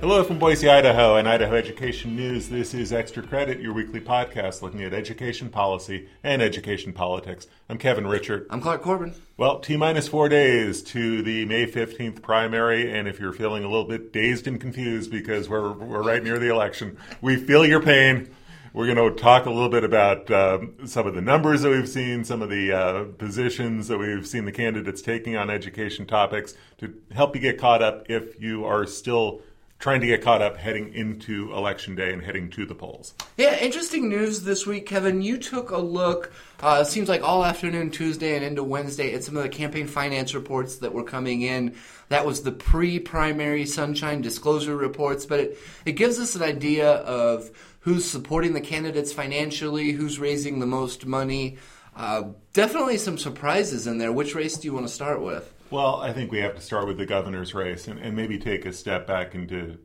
Hello from Boise, Idaho, and Idaho Education News. This is Extra Credit, your weekly podcast looking at education policy and education politics. I'm Kevin Richert. I'm Clark Corbin. Well, T minus four days to the May 15th primary, and if you're feeling a little bit dazed and confused because we're, we're right near the election, we feel your pain. We're going to talk a little bit about uh, some of the numbers that we've seen, some of the uh, positions that we've seen the candidates taking on education topics to help you get caught up if you are still trying to get caught up heading into election day and heading to the polls. Yeah, interesting news this week, Kevin. You took a look, uh, seems like all afternoon Tuesday and into Wednesday at some of the campaign finance reports that were coming in. That was the pre primary sunshine disclosure reports, but it, it gives us an idea of who's supporting the candidates financially, who's raising the most money. Uh, definitely some surprises in there. Which race do you want to start with? Well, I think we have to start with the governor's race and, and maybe take a step back into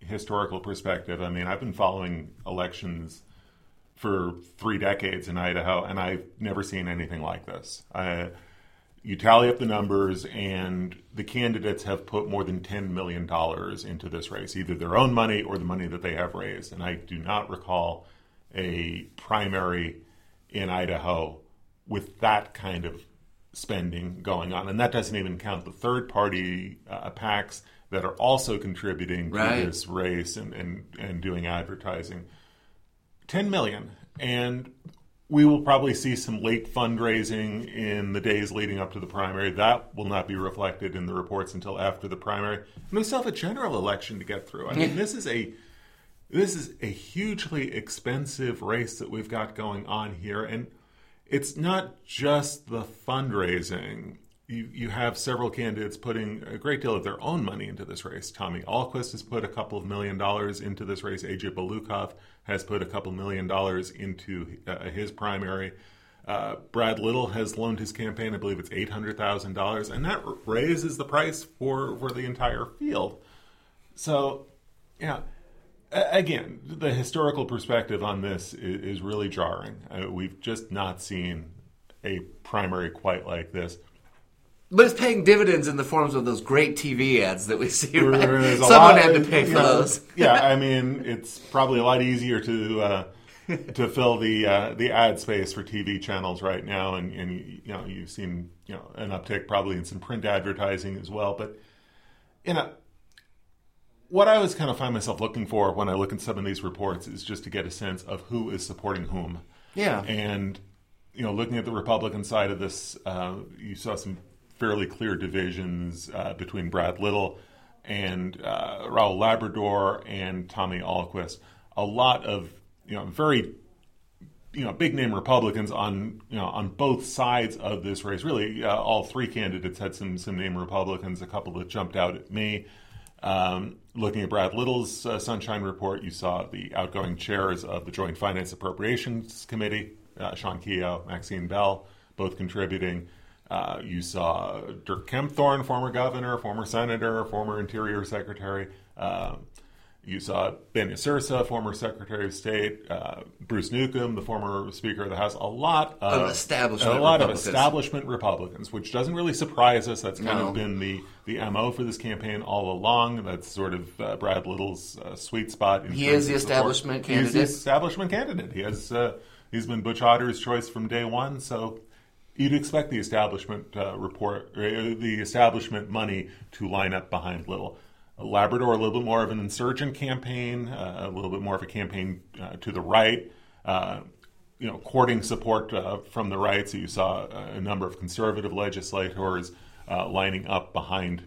historical perspective. I mean, I've been following elections for three decades in Idaho, and I've never seen anything like this. I, you tally up the numbers, and the candidates have put more than $10 million into this race, either their own money or the money that they have raised. And I do not recall a primary in Idaho with that kind of spending going on, and that doesn't even count the third party uh, PACs that are also contributing right. to this race and, and, and doing advertising. 10 million. And we will probably see some late fundraising in the days leading up to the primary. That will not be reflected in the reports until after the primary. And we still have a general election to get through. I mean, this is a this is a hugely expensive race that we've got going on here, and it's not just the fundraising. You, you have several candidates putting a great deal of their own money into this race. Tommy Ahlquist has put a couple of million dollars into this race. AJ Balukoff has put a couple million dollars into uh, his primary. Uh, Brad Little has loaned his campaign, I believe it's $800,000, and that raises the price for, for the entire field. So, yeah again, the historical perspective on this is, is really jarring. Uh, we've just not seen a primary quite like this. But it's paying dividends in the forms of those great TV ads that we see. Right? Someone lot, had to pay for know, those. yeah, I mean, it's probably a lot easier to uh, to fill the uh, the ad space for TV channels right now, and, and you know you've seen you know an uptick probably in some print advertising as well. But you know, what I always kind of find myself looking for when I look at some of these reports is just to get a sense of who is supporting whom. Yeah. And, you know, looking at the Republican side of this, uh, you saw some fairly clear divisions uh, between Brad Little and uh, Raul Labrador and Tommy Ahlquist. A lot of, you know, very you know big name Republicans on you know on both sides of this race. Really, uh, all three candidates had some some name Republicans. A couple that jumped out at me. Um, looking at Brad Little's uh, Sunshine Report, you saw the outgoing chairs of the Joint Finance Appropriations Committee, uh, Shawn Keough, Maxine Bell, both contributing. Uh, you saw Dirk Kempthorne, former governor, former senator, former Interior Secretary. You saw Ben Ysursa, former Secretary of State, uh, Bruce Newcomb, the former Speaker of the House. A lot of, of establishment, a lot of establishment Republicans, which doesn't really surprise us. That's kind no. of been the the mo for this campaign all along. That's sort of uh, Brad Little's uh, sweet spot. he is the establishment support. candidate. He's the establishment candidate. He has uh, he's been Butch Otter's choice from day one. So you'd expect the establishment uh, report, uh, the establishment money to line up behind Little. Labrador, a little bit more of an insurgent campaign, uh, a little bit more of a campaign uh, to the right, uh, you know, courting support from the right. So you saw a number of conservative legislators lining up behind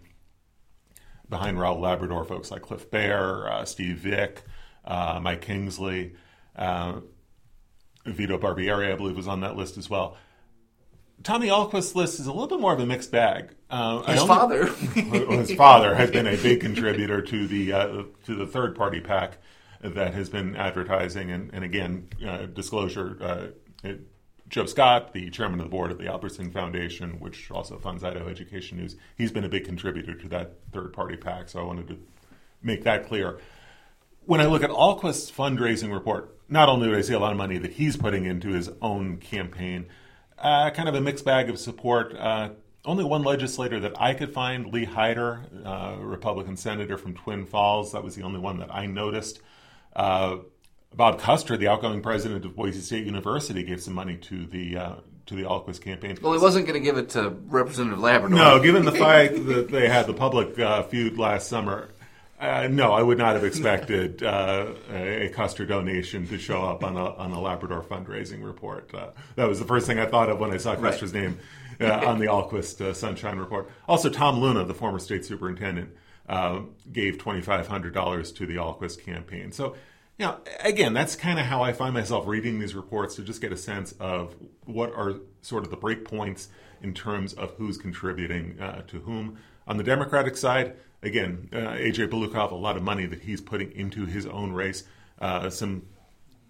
behind Raul Labrador, folks like Cliff Bayer, uh, Steve Vick, Mike Kingsley, Vito Barbieri, I believe, was on that list as well. Tommy Ahlquist's list is a little bit more of a mixed bag. Uh, his father, his father, has been a big contributor to the uh, to the third party pack that has been advertising and, and again uh, disclosure. Uh, it, Joe Scott, the chairman of the board of the Albertson Foundation, which also funds Idaho Education News, he's been a big contributor to that third party pack. So I wanted to make that clear. When I look at Ahlquist's fundraising report, not only do I see a lot of money that he's putting into his own campaign uh, kind of a mixed bag of support. Uh, only one legislator that I could find, Lee Heider, uh, Republican senator from Twin Falls. That was the only one that I noticed. Uh, Bob Kustra, the outgoing president of Boise State University, gave some money to the uh, to the Ahlquist campaign. Well, he wasn't going to give it to Representative Labrador. No, given the fact that they had the public uh, feud last summer, uh, no, I would not have expected uh, a Kustra donation to show up on a on a Labrador fundraising report. Uh, that was the first thing I thought of when I saw Kustra's right. name uh, on the Ahlquist uh, Sunshine Report. Also, Tom Luna, the former state superintendent, gave twenty five hundred dollars to the Ahlquist campaign. So now, again, that's kind of how I find myself reading these reports to just get a sense of what are sort of the breakpoints in terms of who's contributing uh, to whom. On the Democratic side, again, uh, AJ Balukoff, a lot of money that he's putting into his own race. Uh, some,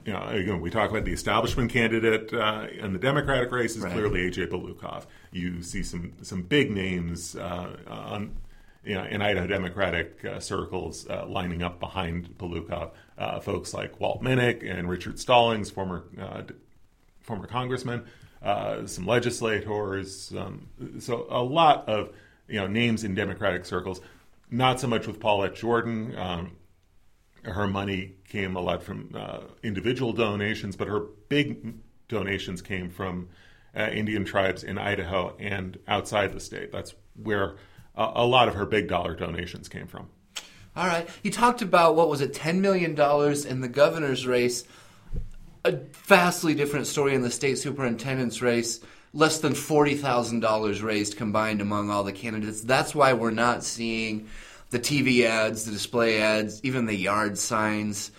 you know, again, we talk about the establishment candidate uh, in the Democratic race is right. clearly AJ Balukoff. You see some some big names uh, on you know, in Idaho Democratic uh, circles uh, lining up behind Balukoff. Uh, folks like Walt Minnick and Richard Stallings, former uh, former congressman, uh, some legislators. Um, so a lot of you know names in Democratic circles. Not so much with Paulette Jordan. Um, her money came a lot from uh, individual donations, but her big donations came from Indian tribes in Idaho and outside the state. That's where a lot of her big dollar donations came from. All right. You talked about what was it, ten million dollars in the governor's race. A vastly different story in the state superintendent's race. Less than forty thousand dollars raised combined among all the candidates. That's why we're not seeing the TV ads, the display ads, even the yard signs.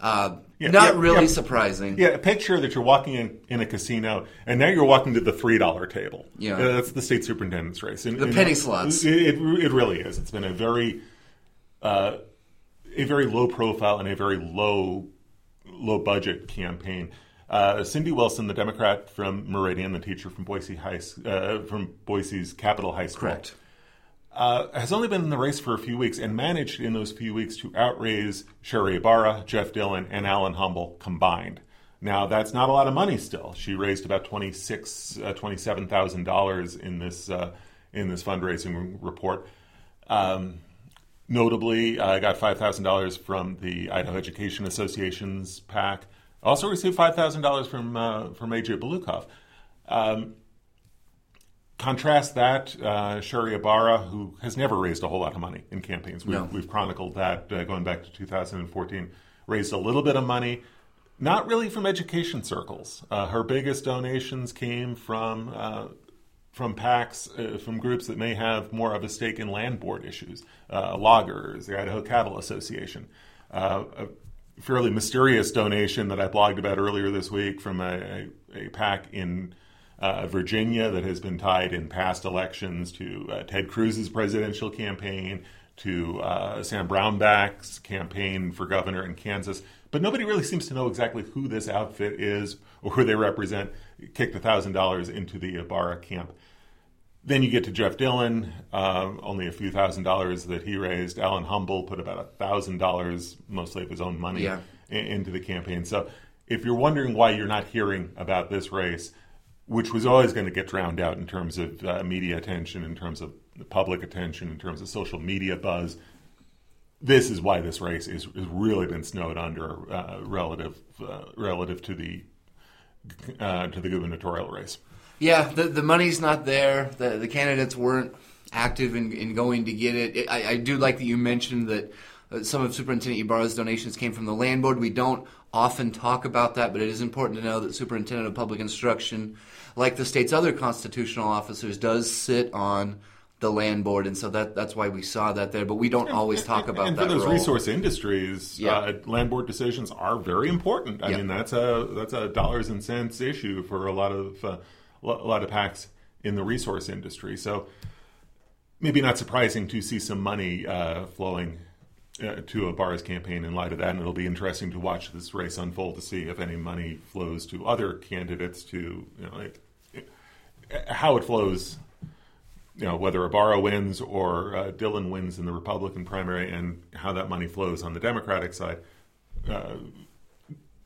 Uh, yeah, not yeah, really yeah. surprising. Yeah, picture that you're walking in, in a casino, and now you're walking to the three dollar table. Yeah, uh, that's the state superintendent's race. And, the and, penny slots. It, it, it, really is. It's been a very, uh, a very low profile and a very low, low budget campaign. Uh, Cindy Wilson, the Democrat from Meridian, the teacher from Boise High, uh, from Boise's Capital High School. Correct uh, has only been in the race for a few weeks and managed in those few weeks to outraise Sherri Ybarra, Jeff Dillon, and Alan Humble combined. Now that's not a lot of money. Still, she raised about twenty six, uh, twenty seven thousand dollars in this uh, in this fundraising report. Um, notably, I got five thousand dollars from the Idaho Education Association's PAC. Also received five thousand dollars from uh, from AJ Balukoff. Um, Contrast that, uh, Sherri Ybarra, who has never raised a whole lot of money in campaigns. We've, no. we've chronicled that uh, going back to 2014. Raised a little bit of money, not really from education circles. Uh, her biggest donations came from uh, from PACs, uh, from groups that may have more of a stake in land board issues, uh, loggers, the Idaho Cattle Association. a fairly mysterious donation that I blogged about earlier this week from a, a, PAC in uh, Virginia that has been tied in past elections to uh, Ted Cruz's presidential campaign, to uh, Sam Brownback's campaign for governor in Kansas. But nobody really seems to know exactly who this outfit is or who they represent. Kicked $1,000 into the Ybarra camp. Then you get to Jeff Dillon, uh, only a few thousand dollars that he raised. Alan Humble put about a thousand dollars, mostly of his own money, yeah. in, into the campaign. So if you're wondering why you're not hearing about this race, which was always going to get drowned out in terms of uh, media attention, in terms of public attention, in terms of social media buzz. This is why this race is has really been snowed under uh, relative uh, relative to the uh, to the gubernatorial race. Yeah, the the money's not there. The the candidates weren't active in, in going to get it. I, I do like that you mentioned that uh, some of Superintendent Ybarra's donations came from the land board. We don't often talk about that, but it is important to know that Superintendent of Public Instruction, like the state's other constitutional officers, does sit on the land board, and so that that's why we saw that there. But we don't and, always talk about and that. for those role. resource industries, yeah. uh, land board decisions are very important. I yeah. mean, that's a that's a dollars and cents issue for a lot of uh, a lot of PACs in the resource industry. So maybe not surprising to see some money uh, flowing uh, to Ybarra's campaign in light of that, and it'll be interesting to watch this race unfold to see if any money flows to other candidates to you know it, it, how it flows. You know whether Ybarra wins or uh, Dillon wins in the Republican primary, and how that money flows on the Democratic side, uh,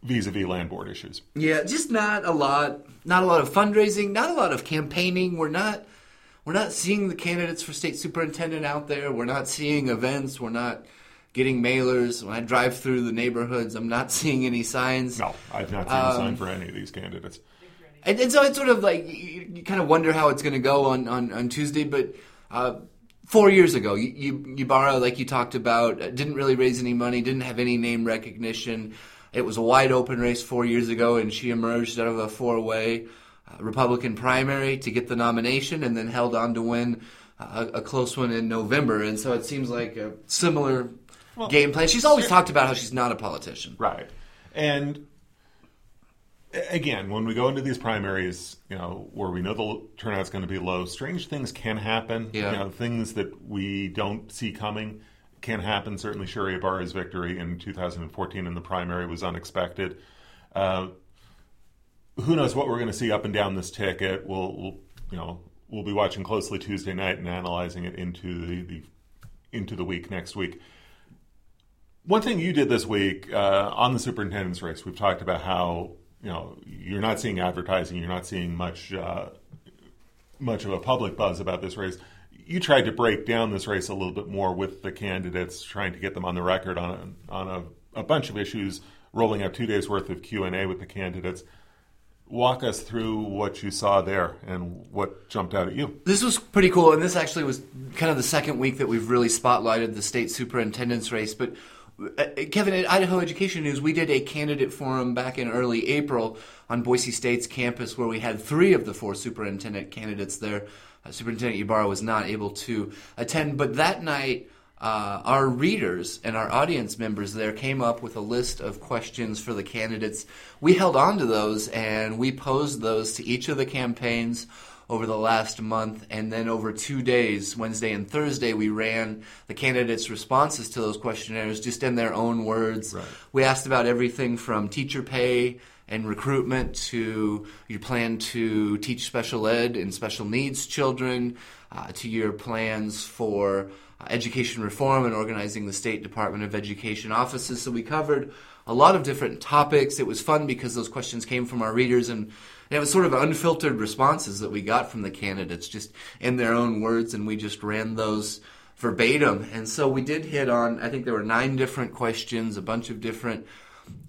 vis-a-vis land board issues. Yeah, just not a lot. Not a lot of fundraising. Not a lot of campaigning. We're not we're not seeing the candidates for state superintendent out there. We're not seeing events. We're not getting mailers. When I drive through the neighborhoods, I'm not seeing any signs. No, I've not seen um, a sign for any of these candidates. And, and so it's sort of like you, you, kind of wonder how it's going to go on, on, on Tuesday, but. Uh, four years ago, you, you, Ybarra, like you talked about, uh, didn't really raise any money, didn't have any name recognition. It was a wide open race four years ago, and she emerged out of a four way uh, Republican primary to get the nomination and then held on to win a, a, close one in November. And so it seems like a similar well, game plan. She's always talked about how she's not a politician. Right. And again, when we go into these primaries, you know, where we know the turnout's going to be low, strange things can happen. Yeah. You know, things that we don't see coming can happen. Certainly, Sherri Ybarra's victory in 2014 in the primary was unexpected. Uh, who knows what we're going to see up and down this ticket? We'll, we'll, you know, we'll be watching closely Tuesday night and analyzing it into the, the into the week next week. One thing you did this week uh, on the superintendent's race, we've talked about how you know you're not seeing advertising, you're not seeing much uh, much of a public buzz about this race. You tried to break down this race a little bit more with the candidates, trying to get them on the record on a, on a, a bunch of issues, rolling out two days worth of Q and A with the candidates walk us through what you saw there and what jumped out at you. This was pretty cool, and this actually was kind of the second week that we've really spotlighted the state superintendent's race. But uh, Kevin, at Idaho Education News, we did a candidate forum back in early April on Boise State's campus where we had three of the four superintendent candidates there. Uh, Superintendent Ybarra was not able to attend, but that night, uh, our readers and our audience members there came up with a list of questions for the candidates. We held on to those and we posed those to each of the campaigns over the last month. And then over two days, Wednesday and Thursday, we ran the candidates' responses to those questionnaires just in their own words. Right. We asked about everything from teacher pay and recruitment to your plan to teach special ed and special needs children uh, to your plans for uh, education reform and organizing the State Department of Education offices. So we covered a lot of different topics. It was fun because those questions came from our readers and it was sort of unfiltered responses that we got from the candidates, just in their own words, and we just ran those verbatim. And so we did hit on, I think there were nine different questions, a bunch of different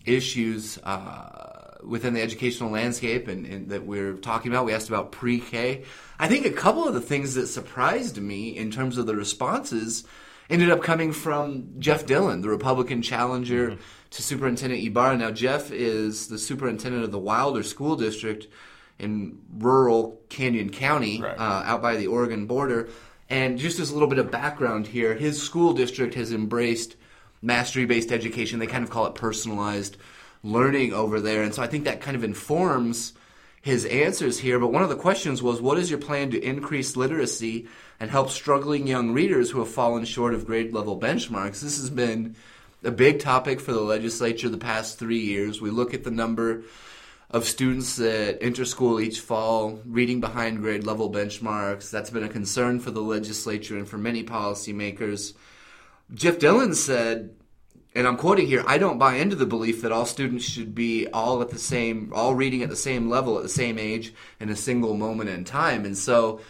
issues uh, within the educational landscape and, and, that we're talking about. We asked about pre K. I think a couple of the things that surprised me in terms of the responses ended up coming from Jeff Dillon, the Republican challenger. Mm-hmm to Superintendent Ybarra. Now, Jeff is the superintendent of the Wilder School District in rural Canyon County, right. uh, out by the Oregon border. And just as a little bit of background here, his school district has embraced mastery based education. They kind of call it personalized learning over there. And so I think that kind of informs his answers here. But one of the questions was what is your plan to increase literacy and help struggling young readers who have fallen short of grade level benchmarks? This has been a big topic for the legislature the past three years. We look at the number of students that enter school each fall reading behind grade level benchmarks. That's been a concern for the legislature and for many policymakers. Jeff Dillon said, and I'm quoting here, I don't buy into the belief that all students should be all at the same, all reading at the same level at the same age in a single moment in time. And so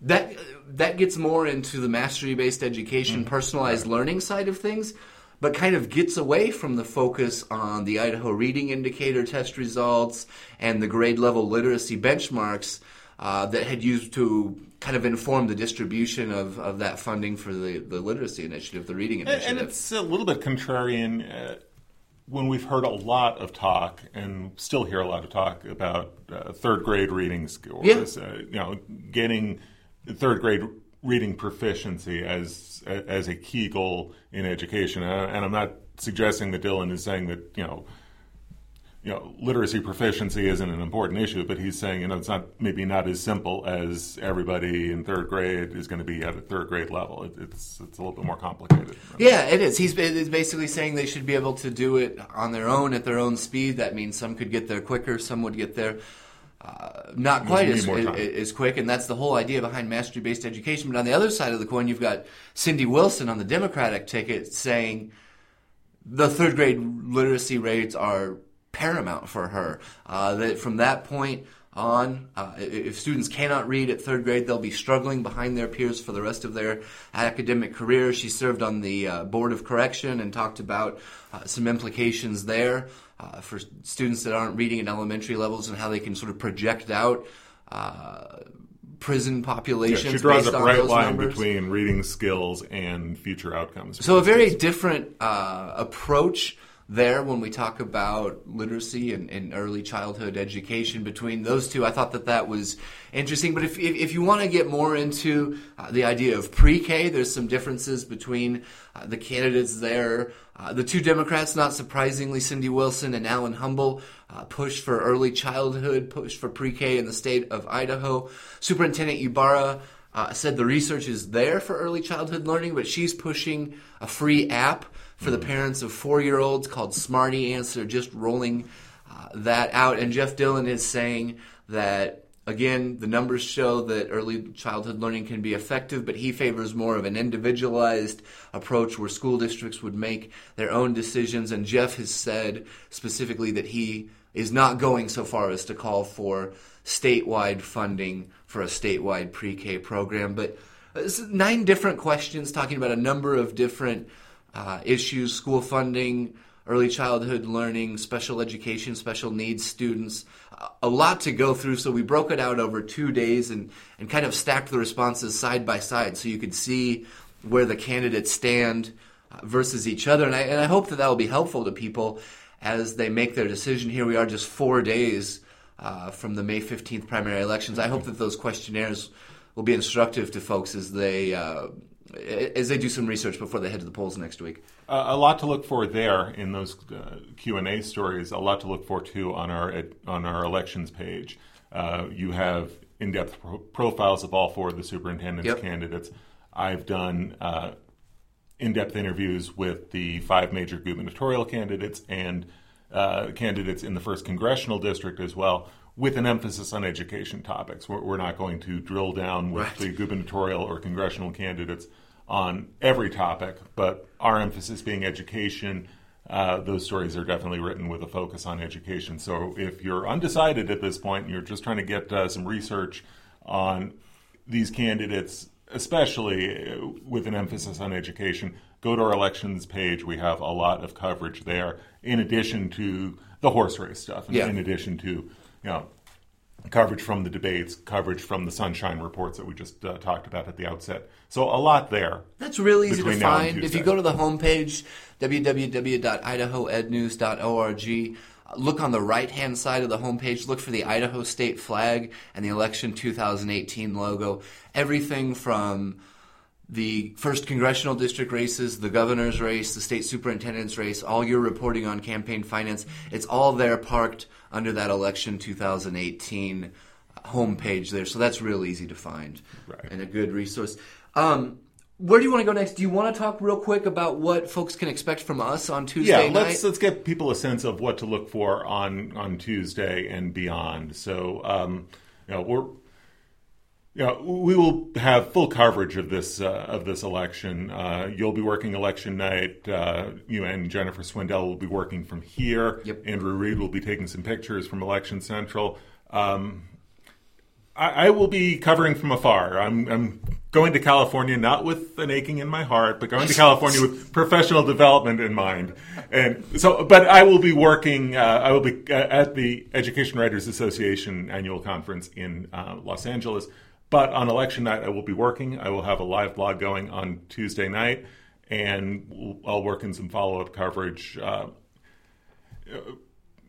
that that gets more into the mastery based education, mm. personalized learning side of things but kind of gets away from the focus on the Idaho Reading Indicator test results and the grade level literacy benchmarks uh, that had used to kind of inform the distribution of, of that funding for the, the literacy initiative, the reading initiative. And, and it's a little bit contrarian. Uh, when we've heard a lot of talk and still hear a lot of talk about uh, third grade reading skills, yeah. Uh, you know, getting third grade reading proficiency as as a key goal in education. And I'm not suggesting that Dillon is saying that you know you know literacy proficiency isn't an important issue, but he's saying you know it's not maybe not as simple as everybody in third grade is going to be at a third grade level. It, it's it's a little bit more complicated. Yeah, it is. He's basically saying they should be able to do it on their own at their own speed. That means some could get there quicker, some would get there uh, not quite as, as quick, and that's the whole idea behind mastery based education. But on the other side of the coin, you've got Cindy Wilson on the Democratic ticket saying the third grade literacy rates are paramount for her. Uh, that from that point, on. Uh, if students cannot read at third grade, they'll be struggling behind their peers for the rest of their academic career. She served on the uh, Board of Correction and talked about uh, some implications there uh, for students that aren't reading at elementary levels and how they can sort of project out uh, prison populations. Yeah, she draws a bright line numbers. between reading skills and future outcomes. So a very different uh, approach there when we talk about literacy and, and early childhood education between those two. I thought that that was interesting. But if, if, if you want to get more into uh, the idea of pre-K, there's some differences between uh, the candidates there. Uh, the two Democrats, not surprisingly, Cindy Wilson and Alan Humble, uh, pushed for early childhood, push for pre-K in the state of Idaho. Superintendent Ybarra uh, said the research is there for early childhood learning, but she's pushing a free app for the parents of four-year-olds called Smarty Ants. They're just rolling uh, that out, and Jeff Dillon is saying that again the numbers show that early childhood learning can be effective, but he favors more of an individualized approach where school districts would make their own decisions. And Jeff has said specifically that he is not going so far as to call for statewide funding for a statewide pre-K program, but uh, nine different questions talking about a number of different uh, issues: school funding, early childhood learning, special education, special needs students. A lot to go through, so we broke it out over two days and, and kind of stacked the responses side by side so you could see where the candidates stand uh, versus each other. And I, and I hope that that will be helpful to people as they make their decision. Here we are just four days uh, from the May 15th primary elections. I hope that those questionnaires will be instructive to folks as they uh, as they do some research before they head to the polls next week. Uh, a lot to look for there in those uh, Q and A stories. A lot to look for too on our ed- on our elections page. Uh, you have in-depth pro- profiles of all four of the superintendent's Yep. candidates. I've done uh, in-depth interviews with the five major gubernatorial candidates and uh, candidates in the first congressional district as well, with an emphasis on education topics. We're, we're not going to drill down with Right. the gubernatorial or congressional candidates on every topic, but our emphasis being education. Uh, those stories are definitely written with a focus on education. So if you're undecided at this point and you're just trying to get uh, some research on these candidates, especially uh, with an emphasis on education, go to our elections page. We have a lot of coverage there, in addition to the horse race stuff, and Yeah. in addition to you know coverage from the debates, coverage from the sunshine reports that we just uh, talked about at the outset. So a lot there. That's really easy to Between now and find. If you go to the homepage, www.idahoednews.org, look on the right hand side of the homepage, look for the Idaho state flag and the election 2018 logo. Everything from the first congressional district races, the governor's race, the state superintendent's race, all your reporting on campaign finance, it's all there parked under that election 2018 homepage there. So that's real easy to find Right. and a good resource. Um, where do you want to go next? Do you want to talk real quick about what folks can expect from us on Tuesday Yeah, night? let's let's get people a sense of what to look for on on Tuesday and beyond. So, um, you know, we're know, we will have full coverage of this uh, of this election. Uh, you'll be working election night. Uh, you and Jennifer Swindell will be working from here. Yep. Andrew Reed will be taking some pictures from Election Central. Um, I, I will be covering from afar. I'm, I'm going to California not with an aching in my heart, but going to California with professional development in mind. And so, but I will be working. Uh, I will be uh, at the Education Writers Association annual conference in uh, Los Angeles. But on election night, I will be working. I will have a live blog going on Tuesday night, and I'll work in some follow up coverage. Uh,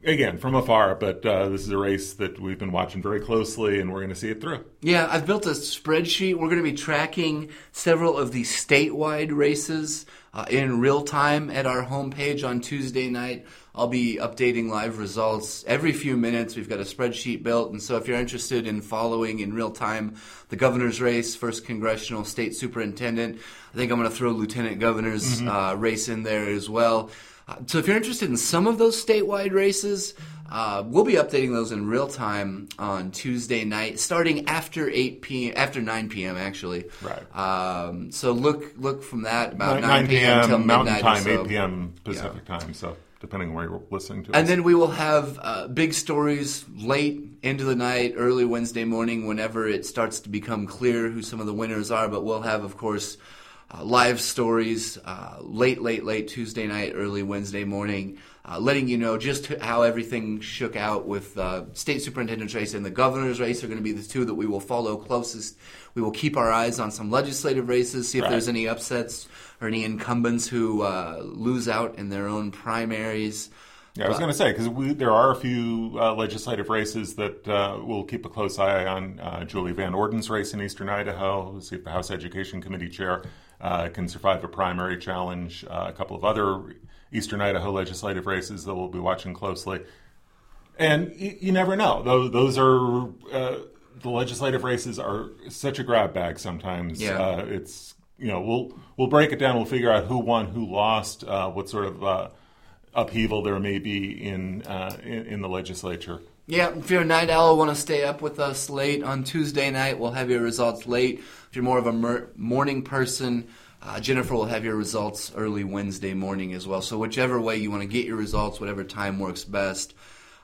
again from afar, but uh, this is a race that we've been watching very closely, and we're going to see it through. Yeah, I've built a spreadsheet. We're going to be tracking several of the statewide races uh, in real time at our homepage on Tuesday night. I'll be updating live results every few minutes. We've got a spreadsheet built, and so if you're interested in following in real time the governor's race, first congressional, state superintendent, I think I'm going to throw lieutenant governor's uh, race in there as well. Uh, so if you're interested in some of those statewide races, uh, we'll be updating those in real time on Tuesday night, starting after 8 p.m. after 9 p.m. actually. Right. Um, so look look from that about 9, 9 p.m. till Mountain midnight. Time, so. 8 p.m. Pacific Time. So depending on where you're listening to And us. then we will have uh, big stories late into the night, early Wednesday morning, whenever it starts to become clear who some of the winners are. But we'll have, of course, uh, live stories uh, late, late, late Tuesday night, early Wednesday morning, uh, letting you know just how everything shook out with uh, state superintendent's race and the governor's race are going to be the two that we will follow closest. We will keep our eyes on some legislative races, see if Right. there's any upsets or any incumbents who uh, lose out in their own primaries. Yeah, I was going to say because there are a few uh, legislative races that uh, we'll keep a close eye on. Uh, Julie Van Orden's race in Eastern Idaho. We'll see if the House Education Committee chair uh, can survive a primary challenge. Uh, a couple of other Eastern Idaho legislative races that we'll be watching closely. And you, you never know. Those, those are uh, the legislative races are such a grab bag sometimes. Yeah. Uh, it's you know we'll we'll break it down. We'll figure out who won, who lost, uh, what sort of uh, upheaval there may be in, uh, in in the legislature. Yeah, if you're a night owl, want to stay up with us late on Tuesday night, we'll have your results late. If you're more of a mer- morning person, uh, Jennifer will have your results early Wednesday morning as well. So whichever way you want to get your results, whatever time works best,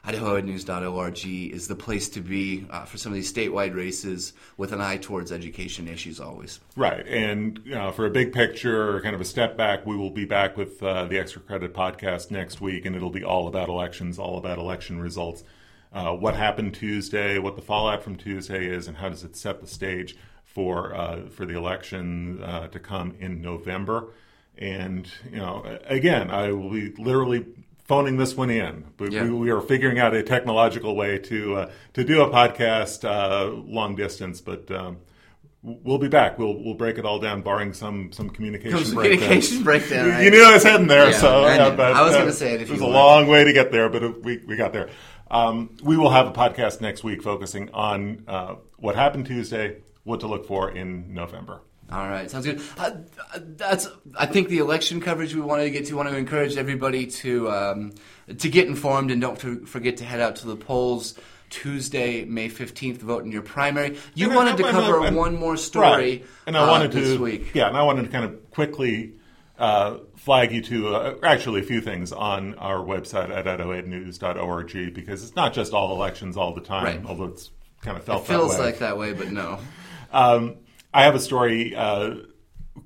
IdahoEdNews.org is the place to be uh, for some of these statewide races with an eye towards education issues always. Right, and for a big picture, kind of a step back, we will be back with uh, the Extra Credit podcast next week, and it'll be all about elections, all about election results, uh, what happened Tuesday, what the fallout from Tuesday is, and how does it set the stage for uh, for the election uh, to come in November. And you know, again, I will be literally phoning this one in. But Yeah. we, we are figuring out a technological way to uh, to do a podcast uh, long distance, but. Um, We'll be back. We'll we'll break it all down, barring some some communication Some breakdown. communication breakdown, You- right? You knew I was heading there, Yeah, so I yeah, but, I was uh, gonna say it if it was you a long way to get there, but it, we we got there. Um, we will have a podcast next week focusing on uh, what happened Tuesday, what to look for in November. All right, sounds good. Uh, that's I think the election coverage we wanted to get to. Want to encourage everybody to um, to get informed and don't to forget to head out to the polls Tuesday, May fifteenth. Vote in your primary. You And I- wanted to I- cover one more story, Right. and I uh, wanted this to week. yeah, and I wanted to kind of quickly uh, flag you to uh, actually a few things on our website at idahoednews.org because it's not just all elections all the time, Right. although it's kind of felt It feels that way. like that way, but no. Um, I have a story uh,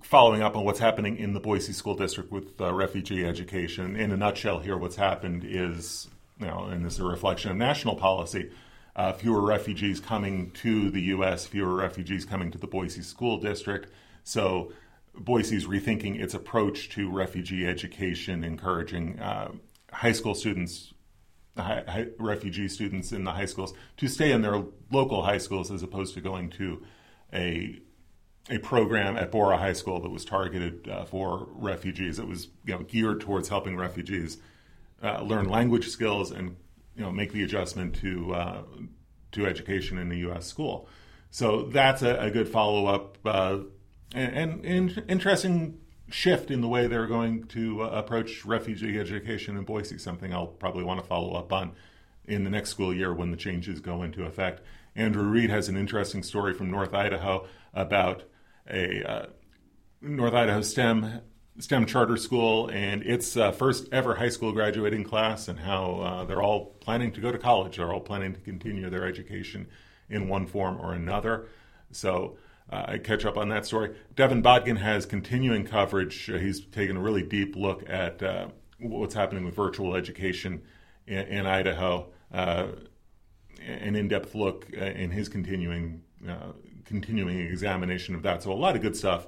following up on what's happening in the Boise School District with uh, refugee education. In a nutshell, here, what's happened is, you know, and this is a reflection of national policy. Uh, fewer refugees coming to the U.S., fewer refugees coming to the Boise School District. So Boise's rethinking its approach to refugee education, encouraging uh, high school students refugee students in the high schools to stay in their local high schools as opposed to going to a a program at Borah High School that was targeted uh, for refugees. It was you know geared towards helping refugees uh, learn language skills and you know make the adjustment to uh, to education in the U.S. school. So that's a, a good follow up uh, and, and, interesting shift in the way they're going to uh, approach refugee education in Boise. Something I'll probably want to follow up on in the next school year when the changes go into effect. Andrew Reed has an interesting story from North Idaho about a uh, North Idaho STEM STEM charter school and its uh, first ever high school graduating class, and how uh, they're all planning to go to college. They're all planning to continue their education in one form or another. So. Uh, I catch up on that story. Devin Bodkin has continuing coverage. He's taken a really deep look at uh, what's happening with virtual education in, in Idaho. Uh, an in-depth look in his continuing continuing examination of that. So a lot of good stuff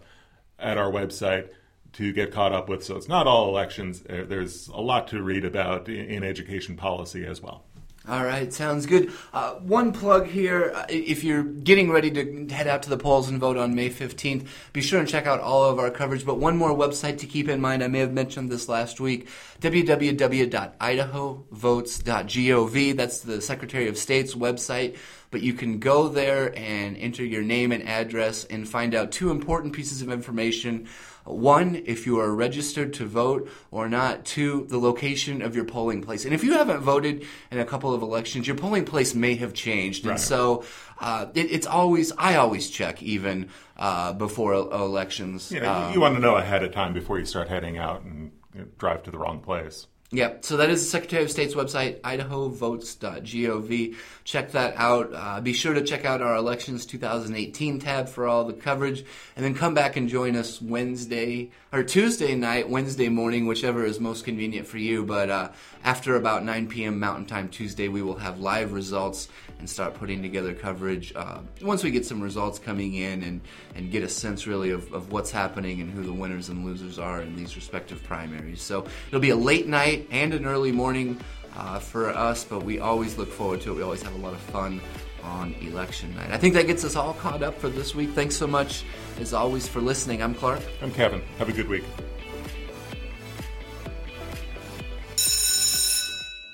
at our website to get caught up with. So it's not all elections. Uh, there's a lot to read about in, in education policy as well. All right, sounds good. Uh, one plug here uh, if you're getting ready to head out to the polls and vote on May 15th, be sure and check out all of our coverage. But one more website to keep in mind, I may have mentioned this last week www.idahovotes.gov. That's the Secretary of State's website. But you can go there and enter your name and address and find out two important pieces of information. One, if you are registered to vote or not. Two, the location of your polling place. And if you haven't voted in a couple of elections, your polling place may have changed. Right. And so uh, it, it's always, I always check even uh, before elections. You, Um, you want to know ahead of time before you start heading out and drive to the wrong place. Yep. So that is the Secretary of State's website, idahovotes.gov. Check that out. Uh, be sure to check out our Elections 2018 tab for all the coverage, and then come back and join us Wednesday or Tuesday night, Wednesday morning, whichever is most convenient for you. But uh, after about 9 p.m. Mountain Time Tuesday, we will have live results and start putting together coverage uh, once we get some results coming in and, and get a sense really of, of what's happening and who the winners and losers are in these respective primaries. So it'll be a late and an early morning uh, for us, but we always look forward to it. We always have a lot of fun on election night. I think that gets us all caught up for this week. Thanks so much, as always, for listening. I'm Clark. I'm Kevin. Have a good week.